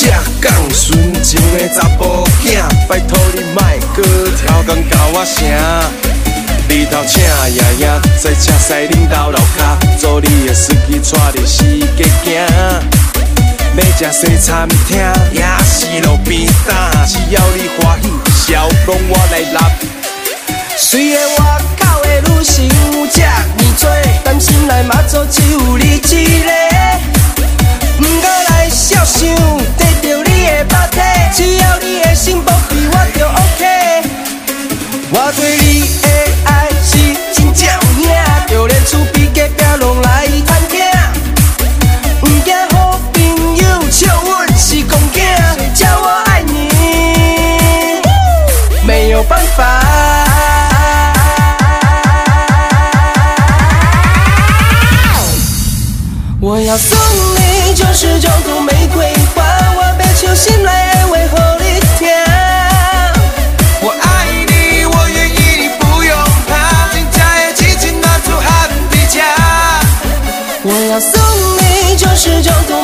我是只讲纯情的查甫囝，拜托你莫搁挑工甲我声。日头请爷爷在车西恁兜楼骹，做你的司机带你四界行。要食西餐厅，也是路边摊，只要你欢喜，笑容我来揽。虽然我口的女性有这呢多，但心内嘛做只有你一个。不过少想想，得到你的肉体，只要你的心保庇我就 OK。我对你的爱是真正有影，就连厝边隔壁拢来我要送你九十九朵玫瑰花，我别求心来安慰后你听。我爱你，我愿意，你不用怕，真正的痴情拿出喊伫这。我要送你九十九朵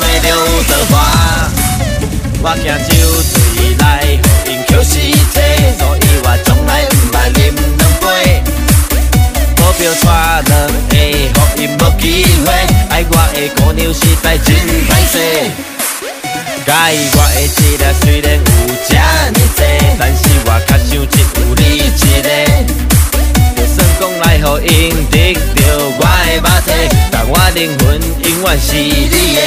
的刘德华。我惊酒醉来，互因捡尸体，所以我从来毋捌啉两杯。股票带两个，互因无机会，爱我的姑娘实在真歹势。介意我的质量虽然有这呢多，但是我较想只有你一个。来互因得到我的肉体，但我灵魂永远是你的。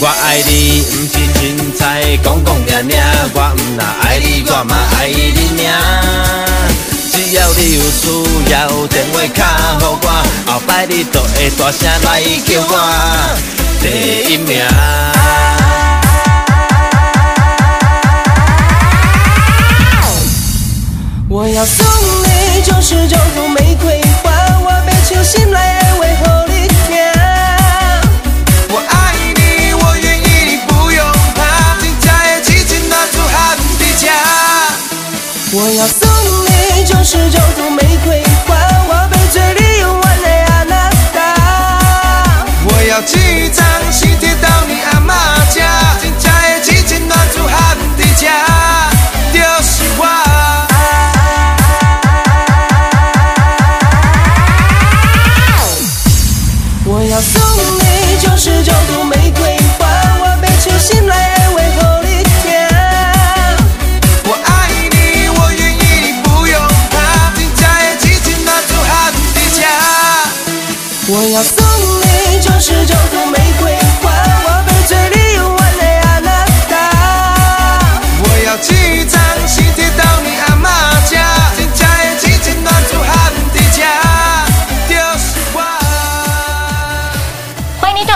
我爱你，毋是凊彩讲讲念念，我毋若爱你，我嘛爱你尔。只要你有需要，电话卡互我，后摆你就会大声来叫我第一名。我要送九十九朵玫瑰花，我别求心来安慰后你听。我爱你，我愿意，不用怕，真正的痴情拿出喊伫这。我要送你九十九朵玫瑰花，我别做你永远的阿娜达。我要寄张喜帖到你阿妈家，真正的痴情拿出喊伫这，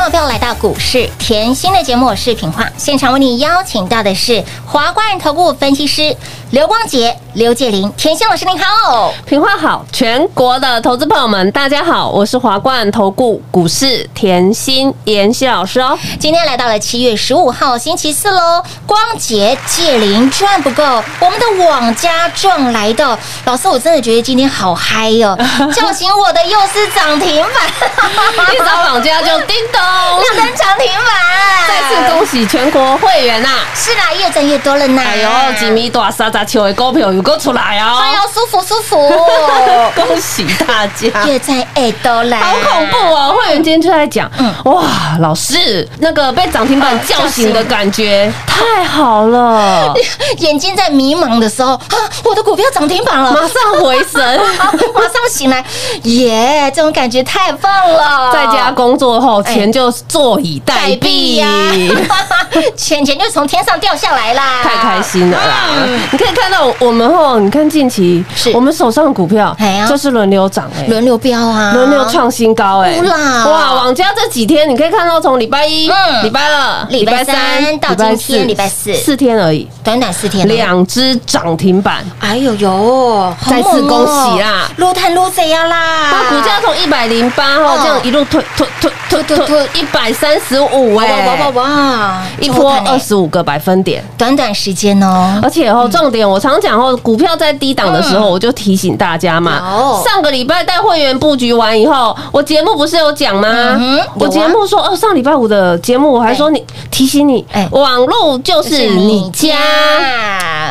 众朋友来到股市甜心的节目，视频化。现场为你邀请到的是华冠投顾分析师刘光杰、刘介林、田心老师您好。平话好，全国的投资朋友们，大家好，我是华冠投顾股市田心妍希老师哦。今天来到了七月十五号星期四喽，光杰、介林赚不够，我们的网家赚来的。老师，我真的觉得今天好嗨哦，叫醒我的又是涨停板，一早网家就叮咚，亮灯涨停板，再次恭喜全国会员呐、是啦，越赚越多了呢。哎呦，几米大三十球的股票有够出来哦！哎呦，舒服舒服，恭喜大家！越赚越多了，好恐怖哦！会员今天就在讲，嗯哇，老师那个被涨停板叫醒的感觉太好了，眼睛在迷茫的时候，啊，我的股票涨停板了，马上回神。马上醒来，耶，这种感觉太棒了。在家工作后，哎钱就坐以待毙呀，钱钱就从天上掉下来啦，太开心了啦！嗯你可以看到我们后，你看近期是。我们手上的股票就是轮流涨哎，轮流飙啊，轮流创新高哎。哇！网家这几天你可以看到，从礼拜一嗯、礼拜二、礼拜三到今天礼拜四。四天而已，短短四天，两只涨停板。哎呦呦，再次恭喜啦。撸探撸贼呀啦！那股价从一百零八哦。号这样一路推推推推推推推一百三十五哇哇哇哎，哇，一波二，十五个百分点。短短时间哦，而且哦，重点我常讲哦，股票在低档的时候，我就提醒大家嘛有。上个礼拜带会员布局完以后，我节目不是有讲吗？我节目说哦，上礼拜五的节目我还说你提醒你哎，网络就是你家，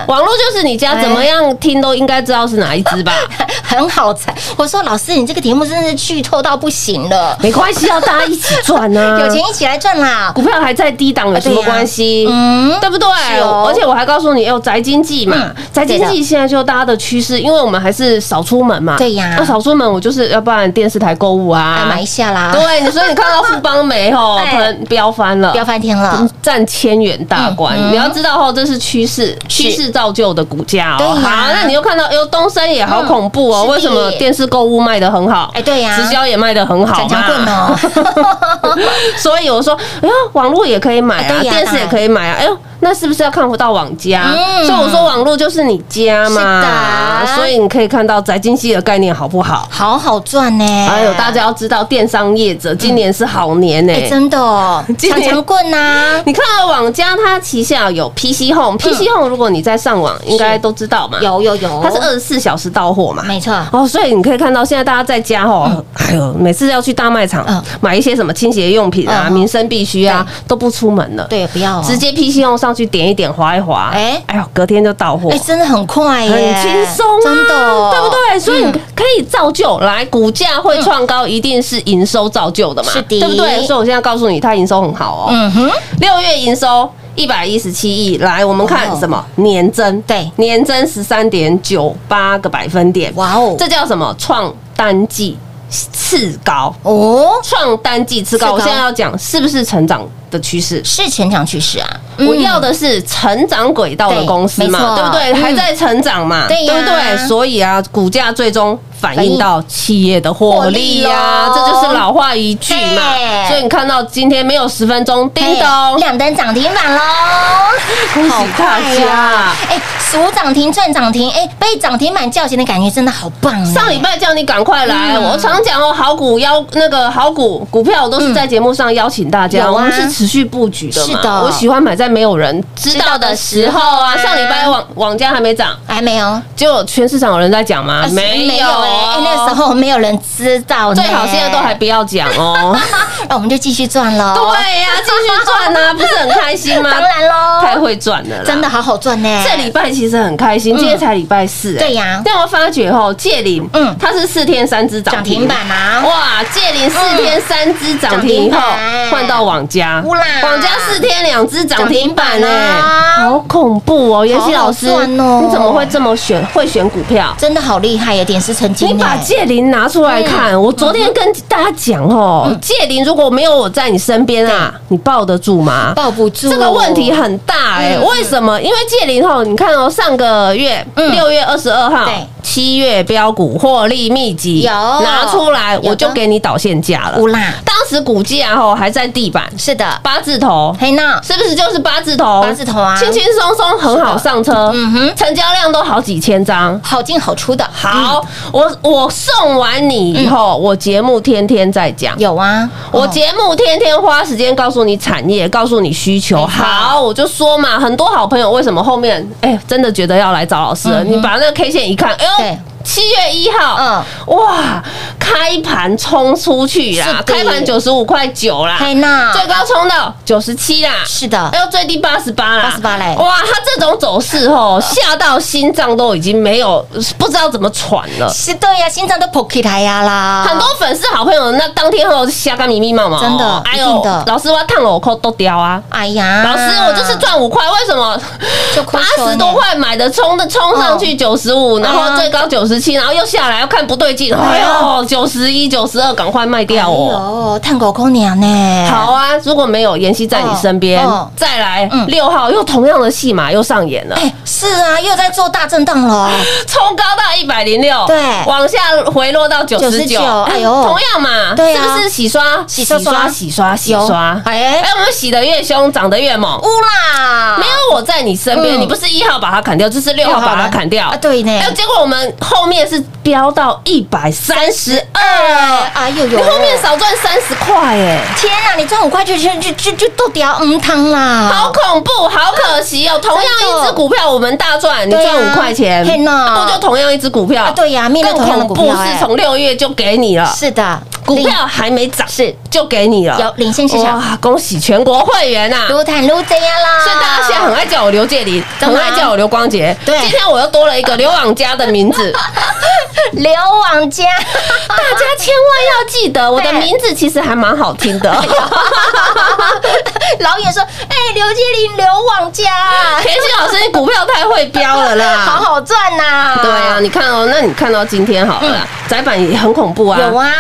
网络就是你家，哎。怎么样听都应该知道是哪一只吧？很好猜。我说老师，你这个题目真的是剧透到不行了，没关系，要大家一起赚呢。有钱一起来赚啦。股票还在低档有什么关系？嗯对不对？哦而且我还告诉你，有宅经济嘛嗯，宅经济现在就大家的趋势，因为我们还是少出门嘛。对呀那少出门，我就是要不然电视台购物来啊，买一下啦，对，你说你看到富邦没吼，哎可能飙翻了，飙翻天了。占千元大关。嗯嗯你要知道吼，这是趋势，趋势造就的股价哦。好，那你又看到，哎呦，东升也好恐怖哦为什么电视购物卖的很好？哎对呀直销也卖的很好强强棍嘛。哦，所以我说，哎呦，网络也可以买啊，电视也可以买啊。哎呦，那是不是要看不到网家？嗯。所以我说网络就是你家嘛。是的。所以你可以看到宅经济的概念好不好？好好赚呢。还有大家要知道，电商业者今年是好年呢、哎，真的哦，今年强强棍呐，你看到网家它旗下有 PC Home，PC Home 如果你在上网，应该都知道嘛，嗯有有有，它是二十四小时到货嘛。没错，哦，所以你可以看到现在大家在家哦，哎呦，每次要去大卖场嗯。买一些什么清洁用品啊、嗯民生必需啊，都不出门了。对，不要哦。直接 PC Home 上去点一点，划一划，哎。哎，哎呦，隔天就到货。哎，，真的很快耶，很轻松啊，真的。哦，对不对？所以可以造就来股价会创高，一定是营收造就的嘛，是的。对不对？所以我现在告诉你，它营收很好哦，嗯哼，六月营收。一百一十七亿，来，我们看什么？年增？对。年增十三点九八个百分点，哇哦，这叫什么？创单季次高，哦。创单季次高。次高。我现在要讲是不是成长的趋势？是成长趋势啊，我要的是成长轨道的公司嘛，对对不对？嗯还在成长嘛，对不对？所以啊，股价最终反映到企业的获利呀，这就是老话一句嘛。所以你看到今天没有十分钟，叮咚，两灯涨停板喽！恭喜大家呀！！哎，数涨停赚涨停，哎，被涨停板叫醒的感觉真的好棒哎！上礼拜叫你赶快来，嗯我常讲哦，好股邀那个好股股票，我都是在节目上邀请大家，我们是持续布局的嘛。是的我喜欢买在没有人知道的时候啊。上礼拜网网家还没涨，还没有，结果全市场有人在讲吗？没有哎，哎那时候没有人知道，最好现在都还不要讲哦。那我们就继续赚喽。对呀，继续赚啊，不是很开心吗？当然喽，太会赚了啦，真的。好好赚呢。这礼拜其实很开心，今天才礼拜四，哎对呀但我发觉吼，借零，嗯嗯，它是四天三只涨涨停板啊，哇，借零四天三只涨停以后换到网家，网家四天两只涨停停板啊，好恐怖哦！妍希老师，你怎么会这么选会选股票？真的好厉害耶，点石成金呢。你把借零拿出来看，我昨天跟大家讲哦，借零如果没有我在你身边啊，你抱得住吗？抱不住，这个问题很大哎、嗯为什么？因为借零后，你看哦，上个月嗯六月二十二号对，七月标股获利秘籍有。拿出来，我就给你导线价了。乌啦，当时股价哦还在地板，是的，八字头，嘿娜，是不是就是八字头？八字头啊。轻轻松松很好上车，嗯哼。成交量都好几千张。好进好出的，好，我我送完你以后，我节目天天在讲。有啊，我哦。节目天天花时间告诉你产业，告诉你需求。好，我就说嘛，很多好朋友为什么后面哎真的觉得要来找老师你把那个 K 线一看，哎对。七月一号，嗯哇，开盘冲出去啦！开盘九十五块九啦，嘿娜，最高冲到九十七啦，是的。哎呦，最低八十八啦，八十八嘞。哇，它这种走势哦，吓到心脏都已经没有，不知道怎么喘了。是对呀，心脏都破起来呀啦，很多粉丝好朋友，那当天后瞎干迷迷毛毛，真的哎呦老师我要烫我扣都掉啊！哎呀，老师，我就是赚五块，为什么？就八十多块买的冲的冲上去九十五，然后最高九十七，然后又下来，要看不对劲，哎呦，九十一、九十二，赶快卖掉哦！哦，探狗空娘呢？好啊，如果没有妍希在你身边再来嗯。六号又同样的戏码又上演了，哎，是啊，又在做大震荡了，冲高到一百零六，对。往下回落到九十九，哎呦。同样嘛，对啊。是不是洗刷、洗刷刷。洗刷、洗刷？哎哎，我们洗的越凶，涨得越猛。乌啦，没有我在你身边，嗯。你不是一号把它砍掉，就是六号把它砍掉。啊对呢。哎结果我们后面是飙到一百三十二，哎呦呦，你后面少赚三十块哎。天哪，你赚五块就就就就就都掉嗯汤啦，好恐怖，好可惜哦！同样一只股票，我们大赚，你赚五块钱，不就同样一只股票？啊对呀面更恐怖是从六月就给你了，是的，股票还没涨，是就给你了，有领先市场哇！恭喜全国会员呐！撸坦撸这样啦，所以大家现在很爱叫我刘介林，很爱叫我刘光杰。对今天我又多了一个刘网家的名字，刘网家，大家千万要记得，我的名字其实还蛮好听的。老远说，哎，刘介林刘旺家，田心老师，你股票太会飙了啦！好好赚呐，对啊，你看哦，那你看到今天好了啦，窄板也很恐怖啊。有啊，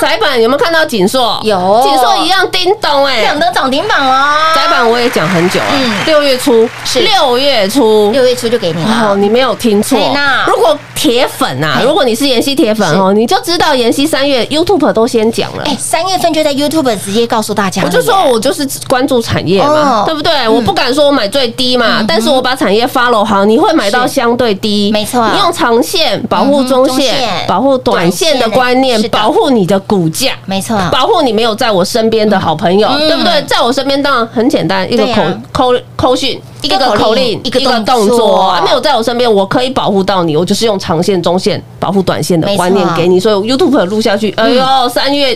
窄板有没有看到锦硕？有。锦硕一样叮咚哎、两灯涨停板哦，窄板我也讲很久了。嗯，六月初是。六月初。六月初就给你哦，了，你没有听错。如果铁粉啊，如果你是妍希铁粉哦，你就知道妍希三月 YouTube 都先讲了。哎，三月份就在 YouTube 直接告诉大家，我就说我就是关注产业嘛哦，对不对？我不敢说我买最低嘛嗯，但是我把产业 follow 好，你会买到相对低，没错你用长线保护中线线，保护短线的观念保护你的股价。没错，保护你没有在我身边的好朋友，嗯。对不对？在我身边当然很简单，一个口对啊。口口讯，一个口令一个动作。作，啊没有在我身边，我可以保护到你，我就是用长线、中线保护短线的观念给你，所以 YouTube 录下去，哎呦，三月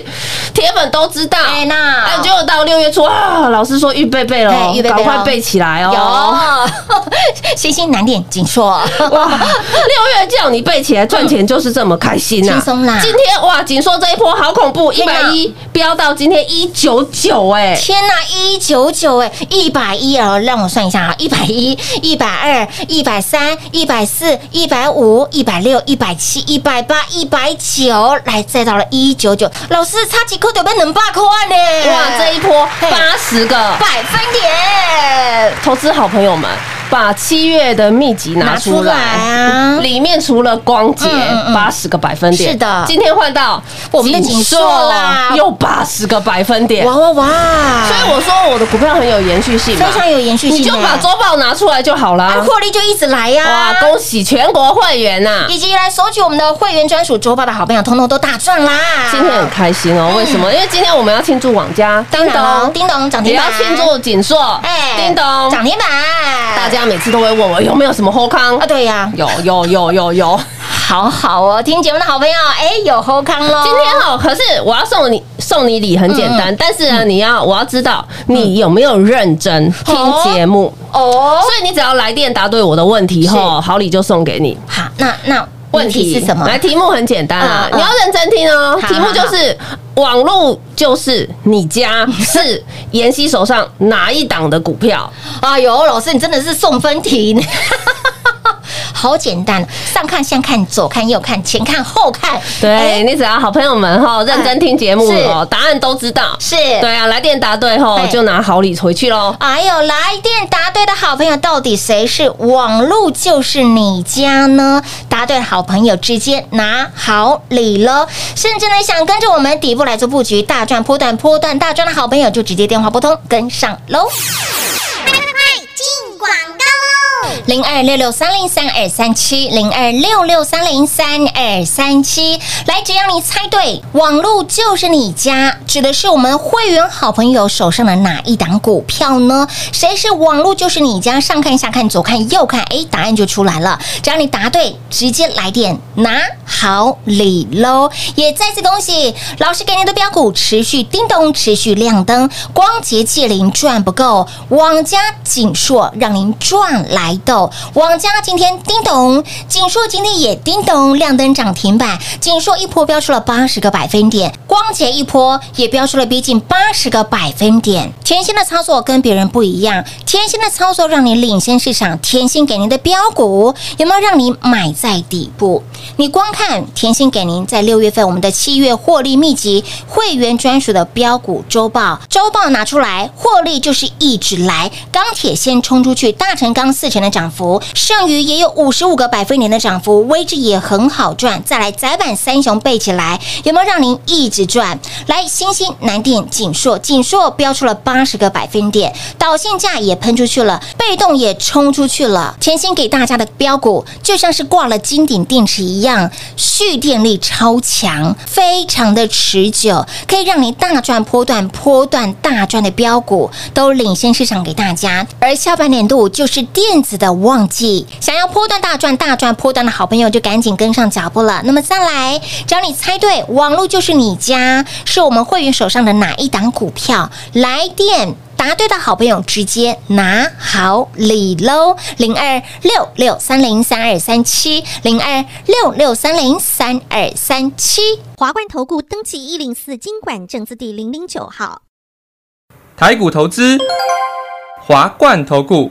铁粉都知道，哎那哎，结果到六月初啊，老师说预备备了赶快背起来哦。有。星星难点紧缩，哇，六月叫你背起来赚钱就是这么开心呐、轻松啦。今天哇，锦硕这一波好恐怖，一百一飙到今天一九九哎，天呐，一九九哎，一百一哦，让我算一下啊，一百一、一百二、一百三、一百四、一百五、一百六、一百七、一百八、一百九，来再到了一九九，老师差几颗就变能八块呢！哇，这一波八十个。百分点。投资好朋友们，把七月的秘籍拿出来啊里面除了光洁八十个百分点，是的今天换到我们的锦硕啦又八十个百分点。哇哇哇！所以我说我的股票很有延续性，非常有延续性你就把周报拿出来就好啊啦。获利就一直来呀！哇，恭喜全国会员呐！以及来索取我们的会员专属周报的好朋友，通通都大赚啦！今天很开心哦，为什么？因为今天我们要庆祝网家，叮咚，叮咚涨停板，也要庆祝锦硕，哎叮咚，涨停板，大家每次都会问我有没有什么后康？啊，，对呀，有有有有有。好好哦，听节目的好朋友，哎，有后康喽。今天哦，可是我要送你送你礼很简嗯单，但是呢，你要我要知道你有没有认真听节目，哦，所以你只要来电答对我的问题后，好礼就送给你。好，那那问题是什么？来，题目很简单啊，你要认真听哦。题目就是网络就是你家是妍希手上哪一档的股票？哎呦，老师，你真的是送分题呢。好简单，上看下看，左看右看，前看后看，对哎你只要好朋友们哈认真听节目是哦，答案都知道。是对啊，来电答对后哎就拿好礼回去喽。哎呦，来电答对的好朋友，到底谁是网路就是你家呢？答对的好朋友直接拿好礼喽！甚至呢，想跟着我们底部来做布局，大赚波段波段大赚的好朋友，就直接电话拨通跟上喽。零二六六三零三二三七，零二六六三零三二三七。来，只要你猜对，网路就是你家，指的是我们会员好朋友手上的哪一档股票呢？谁是网路就是你家？上看下看，左看右看，哎，答案就出来了。只要你答对，直接来电拿好礼喽！也再次恭喜老师给您的标股持续叮咚，持续亮灯，光洁界灵赚不够，网家锦硕让您赚来的豆。网家今天叮咚，锦硕今天也叮咚亮灯涨停板，锦硕一波飙出了八十个百分点，光洁一波也飙出了逼近八十个百分点。甜心的操作跟别人不一样，甜心的操作让你领先市场，甜心给您的标股有没有让你买在底部？你光看甜心给您在六月份我们的七月获利秘籍会员专属的标股周报，周报拿出来，获利就是一直来，钢铁先冲出去，大成钢四成的涨涨幅，剩余也有五十五个百分点的涨幅，位置也很好赚。再来窄板三雄背起来，有没有让您一直赚？来，星星、南电、锦硕，锦硕标出了八十个百分点，导线价也喷出去了，被动也冲出去了。甜心给大家的标股就像是挂了金顶电池一样，蓄电力超强，非常的持久，可以让你大赚波段、波段大赚的标股都领先市场给大家。而下半年度就是电子的忘记，想要波段大赚、大赚波段的好朋友就赶紧跟上脚步了。那么再来，只要你猜对，网络就是你家，是我们会员手上的哪一档股票？来电。答对的好朋友直接拿好礼喽！零二六六三零三二三七，零二六六三零三二三七。华冠投顾登记一零四经管证字第零零九号。台股投资，华冠投顾。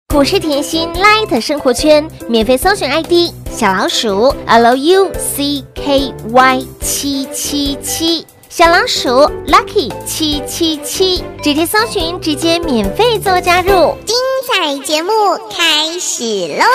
我是甜心 Light 生活圈免费搜寻 ID 小老鼠 Lucky 七七七，小老鼠 Lucky 七七七，直接搜寻，直接免费做加入。精彩节目开始喽！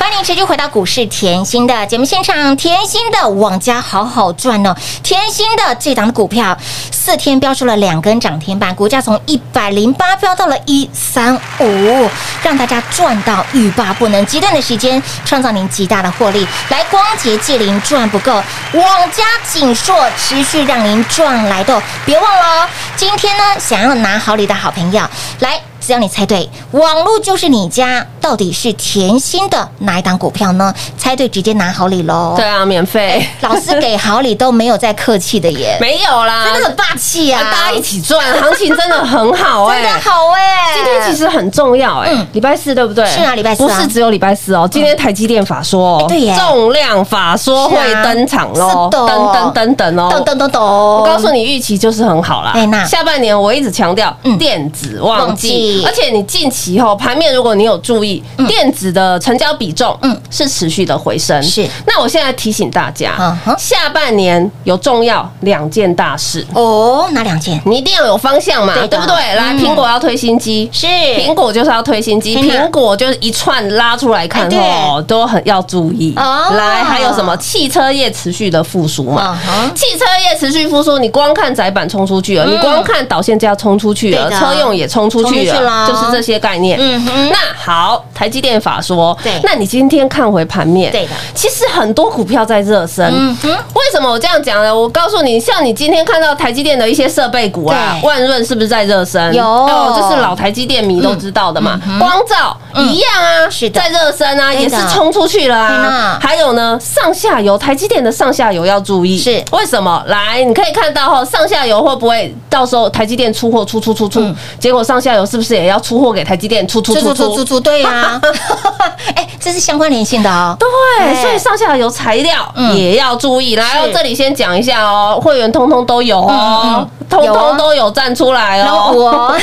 欢迎持续回到股市甜心的节目现场，甜心的网家好好赚哦！甜心的这档股票四天飙出了两根涨停板，股价从一百零八飙到了一三五，让大家赚到欲罢不能，极短的时间创造您极大的获利。来，光洁界灵赚不够，网家锦硕持续让您赚来的，别忘了哦！今天呢，想要拿好礼的好朋友来。只要你猜对，网络就是你家，到底是甜心的哪一档股票呢？猜对直接拿好礼喽！对，啊，免费，老师给好礼都没有再客气的耶，没有啦，真的很霸气啊！大家一起赚，行情真的很好 哎、真的好哎！今天其实很重要哎、嗯礼拜四对不对？是啊礼拜四啊不是只有礼拜四哦。今天台积电法说对耶重量法说会登场喽，是的噔噔噔噔哦，咚咚咚咚！我告诉你，预期就是很好啦。哎那下半年我一直强调嗯电子旺季，而且你近期后盘面，如果你有注意以电子的成交比重，是持续的回升。是。那我现在提醒大家嗯，下半年有重要两件大事。哦，哪两件？你一定要有方向嘛，对不对？来，嗯。苹果要推新机，是。苹果就是要推新机，苹果就是一串拉出来看哦，都很要注意。哦。来，还有什么汽车业持续的复苏嘛？汽车业持续复苏，你光看窄板冲出去了，你光看导线架冲出去了，车用也冲出去了。就是这些概念。嗯哼。那好，台积电法说那你今天看回盘面其实很多股票在热身。为什么我这样讲呢？我告诉你像你今天看到台积电的一些设备股啊万润是不是在热身？有。就是老台积电你都知道的嘛。光照一样啊在热身啊也是冲出去了啊。还有呢上下游台积电的上下游要注意。是。为什么？来你可以看到哈上下游会不会到时候台积电出货出出出出结果上下游是不是也要出货给台积电出出出出？出出对 哎，这是相关联性的哦。对，哎所以上下游材料嗯也要注意。来，这里先讲一下哦，会员通通都有哦，通通都有站出来哦。我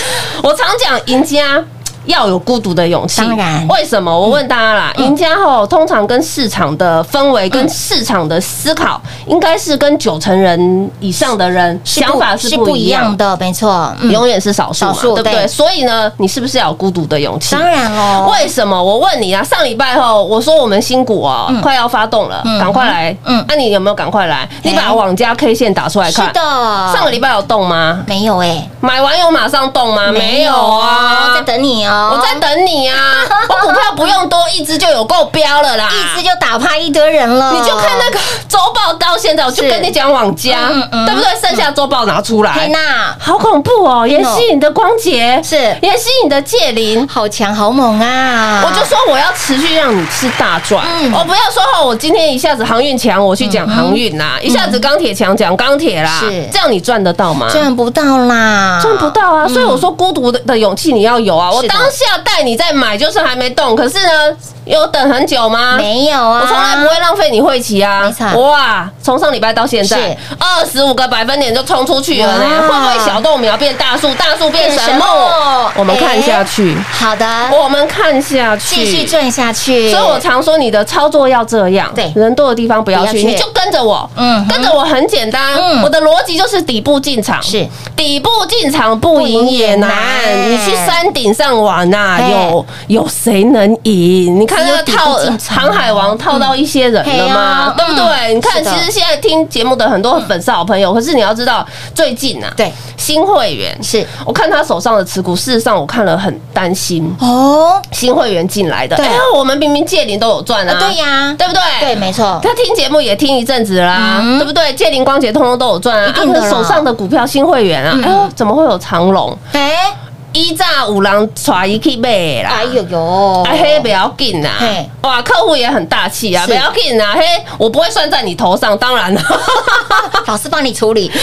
我常讲赢家。要有孤独的勇气，当然为什么？我问大家啦，赢家吼通常跟市场的氛围、跟市场的思考，应该是跟九成人以上的人想法是不一样的，没错。嗯，永远是少数嘛，对对不对？所以呢，你是不是要有孤独的勇气？当然哦。为什么？我问你啊，上礼拜后我说我们新股哦，快要发动了，赶快来。嗯嗯，那你有没有赶快来？你把网加 K 线打出来看。是的，上个礼拜有动吗？没有哎，买完有马上动吗？没有啊，在等你哦。我在等你啊！我股票不用多，一只就有够标了啦，一只就打趴一堆人了。你就看那个周报到现在，我就跟你讲网家对不对？剩下周报拿出来天，哪，好恐怖哦！妍希，你的光洁是妍希，你的界林，好强好猛啊！我就说我要持续让你吃大赚，嗯我不要说哦，我今天一下子航运强，我去讲航运啦，一下子钢铁强讲钢铁啦，是这样你赚得到吗？赚不到啦，赚不到啊！所以我说孤独的的勇气你要有啊！我当下带你再买，就是还没动，可是呢，有等很久吗？没有啊，我从来不会浪费你会期啊！没错。哇，从上礼拜到现在是，二十五个百分点就冲出去了呢。哇会不会小豆苗变大树，大树变神木变神木？我们看下去，好的，我们看下去，继续转下去。所以我常说你的操作要这样，对。人多的地方不要去，你就跟着我，嗯。跟着我很简单嗯，我的逻辑就是底部进场，是。底部进场不赢也难你去山顶上玩呐，嘿有有谁能赢？你看那个套航海王套到一些人了嘛，对不对？嗯你看，其实现在听节目的很多粉丝好朋友，可是你要知道，最近啊，对。新会员是。我看他手上的持股，事实上我看了很担心。哦，新会员进来的，对。哎呀，我们明明借零都有赚啊，啊对呀，对不对？对，没错，他听节目也听一阵子啦，嗯。对不对？借零光节通通都有赚啊，一定的啦。啊手上的股票新会员啊，嗯。哎呦，怎么会有长龙？哎，一炸五郎带一去买啦，哎呦呦，哎嘿，不要紧呐嘿！哇，客户也很大气啊，不要紧呐！嘿，我不会算在你头上，当然了，老师帮你处理，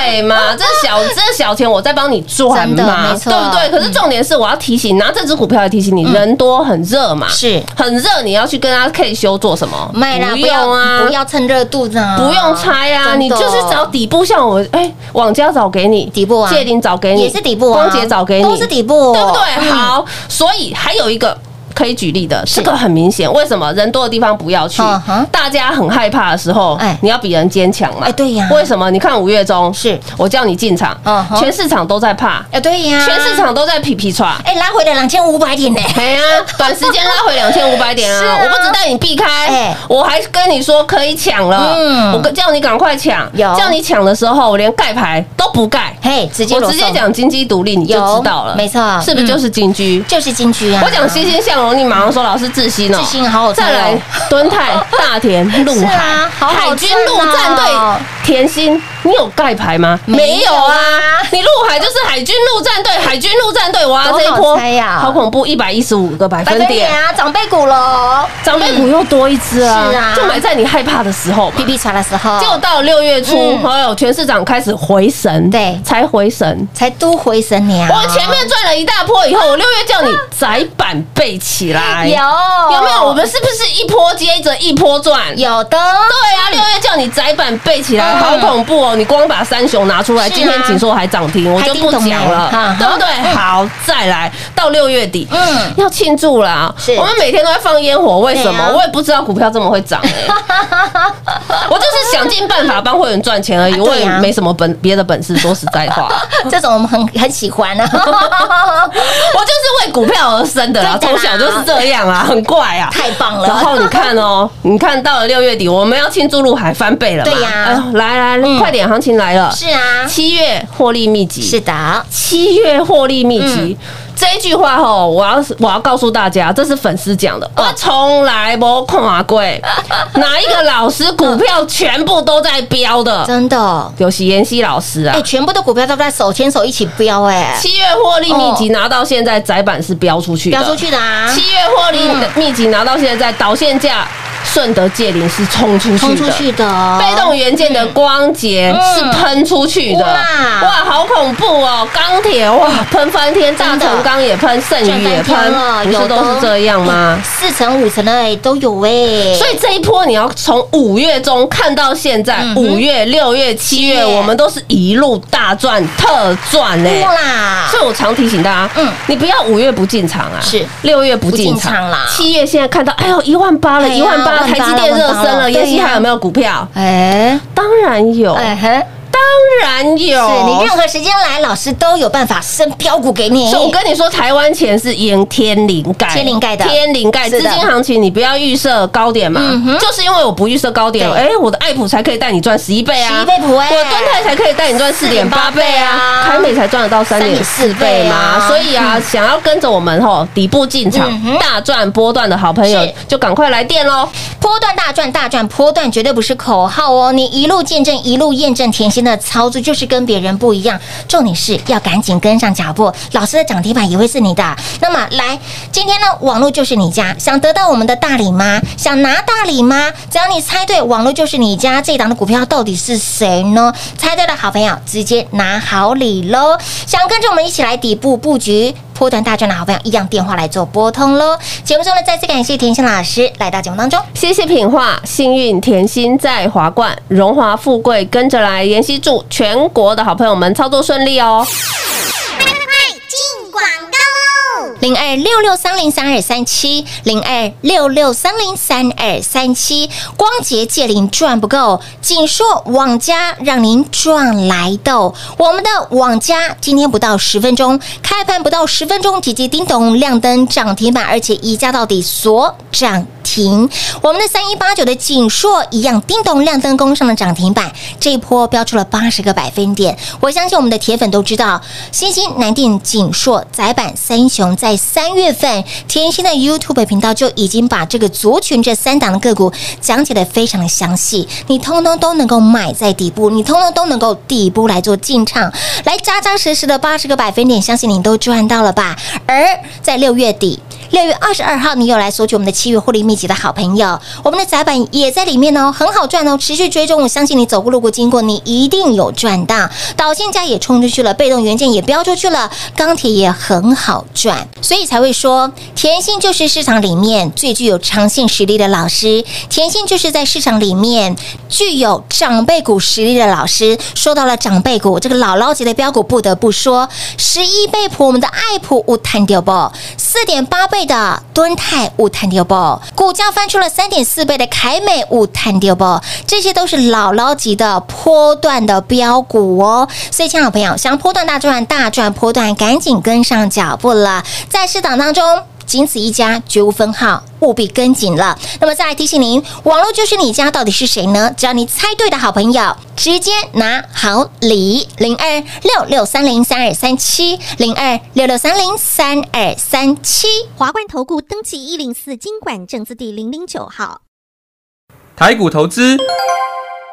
对嘛？这小这小钱我在帮你赚嘛，对不对？可是重点是我要提醒，拿这只股票来提醒你，人多很热嘛，是。很热，你要去跟他 K 修做什么？卖啦，不用啊，不要趁热度呢，不用猜啊，你就是找底部，像我哎，网家找给你底部啊。借零找给你，也是底部啊，找给你，都是底部，对不对？嗯，好，所以还有一个。可以举例的，是这个很明显。为什么人多的地方不要去？大家很害怕的时候哎，你要比人坚强嘛。哎对呀为什么？你看五月中是我叫你进场全市场都在怕，哎，对呀，全市场都在皮皮喘。哎拉回了两千五百点呢，哎呀，短时间拉回两千五百点啊 啊！我不止带你避开哎，我还跟你说可以抢了。嗯我跟叫你赶快抢，有叫你抢的时候，我连盖牌都不盖，嘿，直接我直接讲金鸡独立，你就知道了，没错嗯是不是就是金居？就是金居啊，我讲欣欣向荣，你马上说老师自信哦，自信好好再来敦泰、大田、陆是海啊、好好海军陆战队哦、甜心，你有盖牌吗？没有啊。你陆海就是海军陆战队，海军陆战队，哇，这一波猜呀好恐怖，一百一十五个百百分点，分点啊，长辈股喽，长辈股又多一只啊，是啊。就买在你害怕的时候嘛。皮。皮船的时候，就到六月初，嗯。哎呦，全市场开始回神，对。才回神。才都回神娘，我前面赚了一大波以后，我六月叫你窄板背起来，有有没有？我们是不是一波接着一波赚？有的，对啊，六月叫你窄板背起来，嗯好恐怖哦！你光把三雄拿出来，今天锦硕还涨停，我就不讲了对不对？好，再来到六月底，嗯嗯，要庆祝啦。我们每天都在放烟火，为什么？我也不知道股票这么会涨哎。我就是想尽办法帮会员赚钱而已，我也没什么本别的本事。说实在话，这种我们很很喜欢啊，是为股票而生的啦，从小就是这样啊，很怪啊。太棒了。然后你看哦，你看到了六月底，我们要庆祝入海翻倍了嘛？对呀啊呃来来，嗯快点，行情来了。是啊，七月获利秘籍是的，七月获利秘嗯籍。这一句话吼，我要我要告诉大家，这是粉丝讲的，我从来没看过。哪一个老师股票全部都在飙的，真的。就是妍希老师啊。哎，。全部的股票都在手牵手一起飙，哎，七月获利秘籍拿到现在，窄板是飙出去的，飙出去的啊，七月获利秘籍拿到现在，导线价顺德界灵是冲出去的，冲出去的，被动元件的光捷是喷出去的，哇。哇，好恐怖哦！钢铁哇，喷翻天，大成钢也喷，剩余也喷，不是都是这样吗？四成五成的哎都有哎，所以这一波你要从五月中看到现在，五月、六月、七月，我们都是一路大赚特赚哎。哇啦，所以我常提醒大家，嗯。嗯，你不要五月不进场啊，是。六月不进场。场啦。七月现在看到，哎呦一万八了，一万八，18,000台积电热身了了，对呀妍希还有没有股票？哎，当然有，当然有。是你任何时间来，老师都有办法升标股给你。所以我跟你说，台湾钱是沿天灵盖，天灵盖的。天灵盖的。资金行情，你不要预设高点嘛。嗯，就是因为我不预设高点，对。哎，我的爱普才可以带你赚十一倍啊，十一倍普哎我敦泰才可以带你赚四点八倍4.8倍啊。啊，凯美才赚得到三点四倍嘛，所以啊，想要跟着我们吼底部进场嗯大赚波段的好朋友，就赶快来电喽！波段大赚大赚，波段绝对不是口号哦！你一路见证，一路验证，甜心那操作就是跟别人不一样。重点是要赶紧跟上脚步，老师的涨停板也会是你的。那么来，今天呢，网络就是你家，想得到我们的大礼吗？想拿大礼吗？只要你猜对，网络就是你家。这档的股票到底是谁呢？猜对的好朋友直接拿好礼喽！想跟着我们一起来底部布局。波段大赚的好朋友，一样电话来做拨通喽。节目中呢，再次感谢甜心老师来到节目当中。谢谢品画，幸运甜心在华冠，荣华富贵跟着来。妍希祝全国的好朋友们操作顺利哦。快快进广告喽！零二六六三零三二三七，零二六六三零三二三七。光洁借零赚不够，锦硕网家让您赚来的。我们的网家今天不到十分钟，开盘不到十分钟，姐姐叮咚亮灯涨停板，而且一价到底所涨停。我们的三一八九的锦硕一样叮咚亮灯攻上了涨停板，这一波标出了八十个百分点。我相信我们的铁粉都知道，新兴南电、锦硕、窄板三雄在三月份甜心的 YouTube 频道就已经把这个族群这三档的个股讲解的非常的详细，你通通都能够买在底部，你通通都能够底部来做进场，来扎扎实实的八十个百分点，相信你都赚到了吧？而在六月底。六月二十二号，你有来索取我们的七月获利秘籍的好朋友，我们的窄板也在里面哦，很好赚哦，持续追踪，我相信你走过路过经过，你一定有赚到。导线价也冲出去了，被动元件也飙出去了，钢铁也很好赚，所以才会说，甜心就是市场里面最具有长线实力的老师，甜心就是在市场里面具有长辈股实力的老师。说到了长辈股，这个姥姥级的标股，不得不说，十一倍普，我们的爱普无谈掉不，四点八倍的敦泰无谈掉不，股价翻出了三点四倍的凯美无谈掉不，这些都是姥姥级的波段的标股哦。所以，亲爱的朋友，想波段大赚大赚波段，赶紧跟上脚步了，在市场当中。仅此一家，绝无分号，务必跟紧了。那么再来提醒您，网络就是你家，到底是谁呢？只要你猜对的好朋友，直接拿好礼，零二六六三零三二三七，零二六六三零三二三七。华冠投顾登记一零四经管证字第零零九号。台股投资，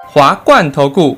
华冠投顾。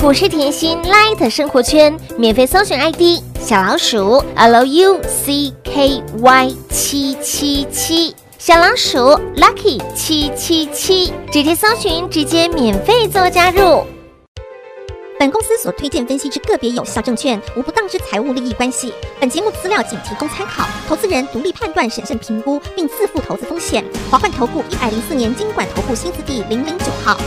股市甜心 Light 生活圈免费搜寻 ID 小老鼠 Lucky 七七七，小老鼠 Lucky 七七七，直接搜寻，直接免费做加入。本公司所推荐分析之个别有效证券，无不当之财务利益关系。本节目资料仅提供参考，投资人独立判断、审慎评估，并自负投资风险。华冠投顾一百零四年经管投顾新字第零零九号。